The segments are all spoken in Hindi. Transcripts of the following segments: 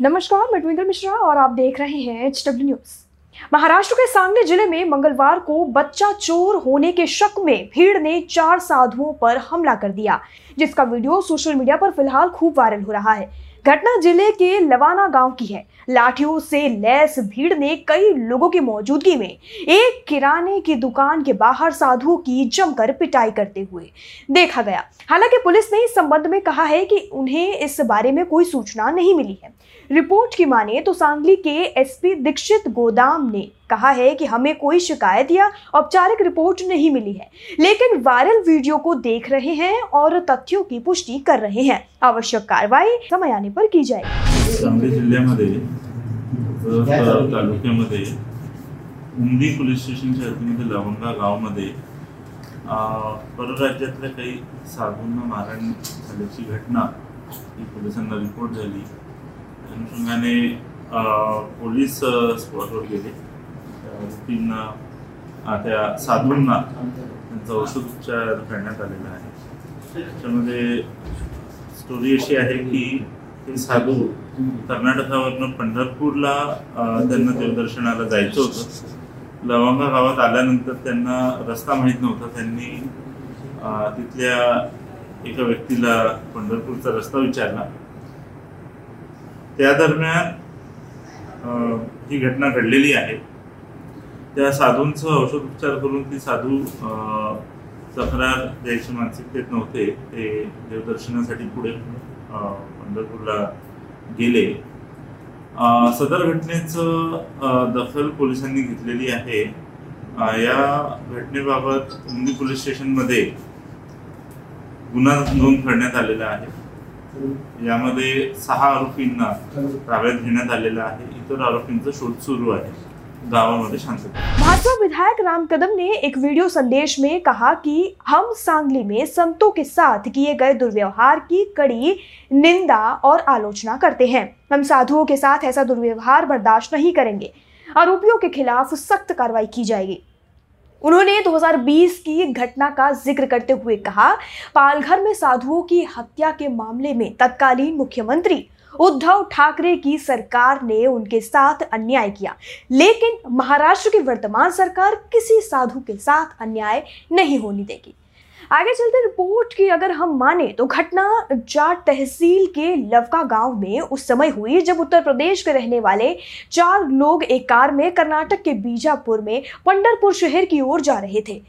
नमस्कार, मैं ट्विंकल मिश्रा और आप देख रहे हैं एच डब्ल्यू न्यूज़ महाराष्ट्र के सांगली ज़िले में मंगलवार को बच्चा चोर होने के शक में भीड़ ने चार साधुओं पर हमला कर दिया, जिसका वीडियो सोशल मीडिया पर फ़िलहाल खूब वायरल हो रहा है। घटना ज़िले के लवाना गाँव की है। लाठियों से लैस भीड़ ने कई लोगों की मौजूदगी में एक किराने की दुकान के बाहर साधुओं की जमकर पिटाई करते हुए देखा गया। हालाँकि पुलिस ने इस संबंध में कहा है कि उन्हें इस बारे में कोई सूचना नहीं मिली है। रिपोर्ट की माने तो सांगली के एसपी दीक्षित गोदाम ने कहा है कि हमें कोई शिकायत या औपचारिक रिपोर्ट नहीं मिली है लेकिन वायरल वीडियो को देख रहे हैं और तथ्यों की पुष्टि कर रहे हैं। आवश्यक कार्रवाई समय आने पर की जाएगी। सांगली जिल्ह्यामध्ये तालुक्यामध्ये उमदी पोलीस स्टेशनच्या हद्दीमध्ये लवंगा गावामध्ये परराज्यातल्या काही साधूंना मारहाण झाल्याची घटना ही पोलिसांना रिपोर्ट झाली. त्या अनुषंगाने पोलीस अं, स्पॉटवर गेले. व्यक्तींना त्या साधूंना त्यांचा औषधोपचार करण्यात आलेला आहे. त्याच्यामध्ये स्टोरी अशी आहे की ते साधू कर्नाटकावरनं पंढरपूरला त्यांना देवदर्शनाला जायचं होतं. लवंगा गावात आल्यानंतर त्यांना रस्ता माहीत नव्हता. त्यांनी तिथल्या एका व्यक्तीला पंढरपूरचा रस्ता विचारला. त्या दरम्यान ही घटना घडलेली आहे. त्या साधूंचं औषधोपचार करून ती साधू तक्रार द्यायची मानसिकतेत नव्हते. ते देवदर्शनासाठी पुढे पंढरपूरला गेले. सदर घटनेचं दखल पोलिसांनी घेतलेली आहे. या घटनेबाबत उमदी पोलीस स्टेशनमध्ये गुन्हा नोंद करण्यात आलेला आहे. यामध्ये सहा आरोपींना ताब्यात घेण्यात आलेला आहे. इतर आरोपींचा शोध सुरू आहे. भाजपा विधायक राम कदम ने एक वीडियो संदेश में कहा कि हम सांगली में संतों के साथ किए गए दुर्व्यवहार की कड़ी निंदा और आलोचना करते हैं। हम साधुओं के साथ ऐसा दुर्व्यवहार बर्दाश्त नहीं करेंगे। आरोपियों के खिलाफ सख्त कार्रवाई की जाएगी। उन्होंने 2020 की घटना का ज़िक्र करते हुए कहा, पालघर में साधुओं की हत्या के मामले में तत्कालीन मुख्यमंत्री उद्धव ठाकरे की सरकार ने उनके साथ अन्याय किया। लेकिन महाराष्ट्र की वर्तमान सरकार किसी साधु के साथ अन्याय नहीं होने देगी। आगे चलते रिपोर्ट की अगर हम माने तो घटना जाट तहसील के लवका गाँव में उस समय हुई जब उत्तर प्रदेश के रहने वाले चार लोग एक कार में कर्नाटक के बीजापुर में पंडरपुर शहर की ओर जा रहे थे।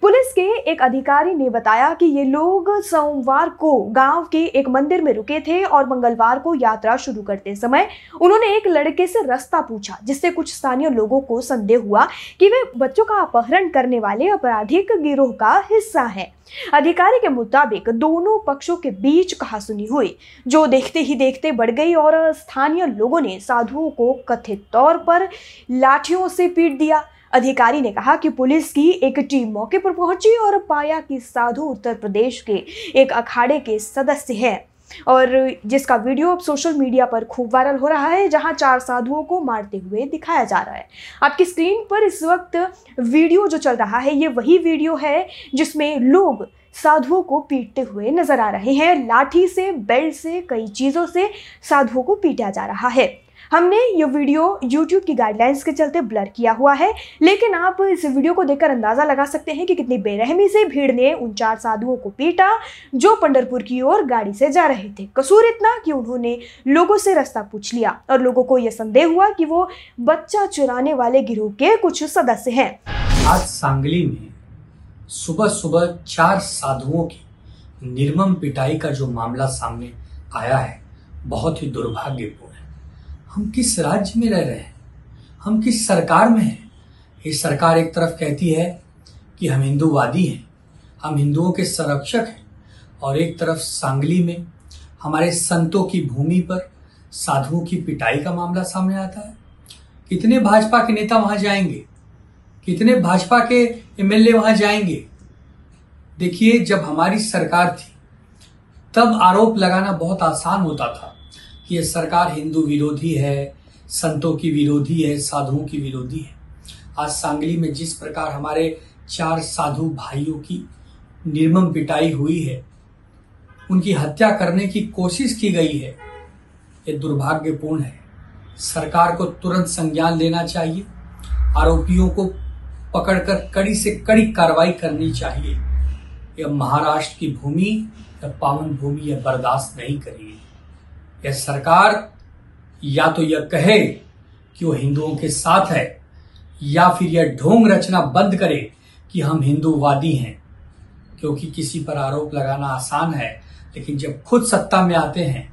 पुलिस के एक अधिकारी ने बताया कि ये लोग सोमवार को गाँव के एक मंदिर में रुके थे और मंगलवार को यात्रा शुरू करते समय उन्होंने एक लड़के से रास्ता पूछा, जिससे कुछ स्थानीय लोगों को संदेह हुआ कि वे बच्चों का अपहरण करने वाले आपराधिक गिरोह का हिस्सा है। अधिकारी के मुताबिक दोनों पक्षों के बीच कहासुनी हुई, जो देखते ही देखते बढ़ गई और स्थानीय लोगों ने साधुओं को कथित तौर पर लाठियों से पीट दिया। अधिकारी ने कहा कि पुलिस की एक टीम मौके पर पहुँची और पाया कि साधु उत्तर प्रदेश के एक अखाड़े के सदस्य हैं। और जिसका वीडियो अब सोशल मीडिया पर खूब वायरल हो रहा है, जहाँ चार साधुओं को मारते हुए दिखाया जा रहा है। आपकी स्क्रीन पर इस वक्त वीडियो जो चल रहा है, ये वही वीडियो है जिसमें लोग साधुओं को पीटते हुए नज़र आ रहे हैं। लाठी से बेल्ट से, कई चीज़ों से साधुओं को पीटा जा रहा है। हमने ये वीडियो YouTube की गाइडलाइंस के चलते ब्लर किया हुआ है, लेकिन आप इस वीडियो को देखकर अंदाज़ा लगा सकते हैं कि कितनी बेरहमी से भीड़ ने उन चार साधुओं को पीटा जो पंडरपुर की ओर गाड़ी से जा रहे थे। कसूर इतना कि उन्होंने लोगों से रास्ता पूछ लिया और लोगों को यह संदेह हुआ कि वो बच्चा चुराने वाले गिरोह के कुछ सदस्य हैं। आज सांगली में सुबह सुबह चार साधुओं की निर्मम पिटाई का जो मामला सामने आया है, बहुत ही दुर्भाग्यपूर्ण। हम किस राज्य में रह रहे हैं? हम किस सरकार में हैं? ये सरकार एक तरफ़ कहती है कि हम हिंदूवादी हैं, हम हिंदुओं के संरक्षक हैं, और एक तरफ़ सांगली में हमारे संतों की भूमि पर साधुओं की पिटाई का मामला सामने आता है। कितने भाजपा के नेता वहाँ जाएँगे? कितने भाजपा के एमएलए वहाँ जाएँगे? देखिए, जब हमारी सरकार थी, तब आरोप लगाना बहुत आसान होता था। कि ये सरकार हिंदू विरोधी है, संतों की विरोधी है, साधुओं की विरोधी है। आज सांगली में जिस प्रकार हमारे चार साधु भाइयों की निर्मम पिटाई हुई है, उनकी हत्या करने की कोशिश की गई है, ये दुर्भाग्यपूर्ण है। सरकार को तुरंत संज्ञान लेना चाहिए, आरोपियों को पकड़कर कड़ी से कड़ी कार्रवाई करनी चाहिए। यह महाराष्ट्र की भूमि, यह पावन भूमि यह बर्दाश्त नहीं करेगी। यह सरकार या तो यह कहे कि वो हिंदुओं के साथ है, या फिर यह ढोंग रचना बंद करे कि हम हिंदूवादी हैं। क्योंकि किसी पर आरोप लगाना आसान है, लेकिन जब खुद सत्ता में आते हैं,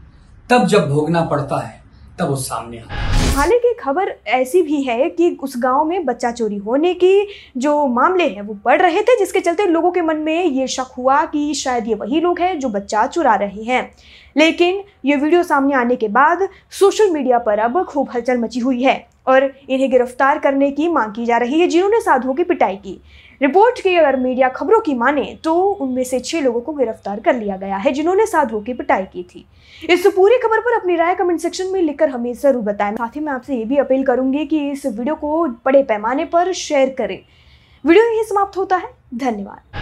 तब जब भोगना पड़ता है, तब वो सामने आता है। हालाँकि खबर ऐसी भी है कि उस गाँव में बच्चा चोरी होने की जो मामले हैं वो बढ़ रहे थे, जिसके चलते लोगों के मन में ये शक हुआ कि शायद ये वही लोग हैं जो बच्चा चुरा रहे हैं। लेकिन ये वीडियो सामने आने के बाद सोशल मीडिया पर अब खूब हलचल मची हुई है। और इन्हें गिरफ़्तार करने की मांग की जा रही है, जिन्होंने साधुओं की पिटाई की। रिपोर्ट की अगर मीडिया खबरों की माने तो उनमें से छह लोगों को गिरफ़्तार कर लिया गया है, जिन्होंने साधुओं की पिटाई की थी। इस पूरी खबर पर अपनी राय कमेंट सेक्शन में लिखकर हमें ज़रूर बताएँ। साथ ही मैं आपसे ये भी अपील करूँगी कि इस वीडियो को बड़े पैमाने पर शेयर करें। वीडियो यही समाप्त होता है। धन्यवाद।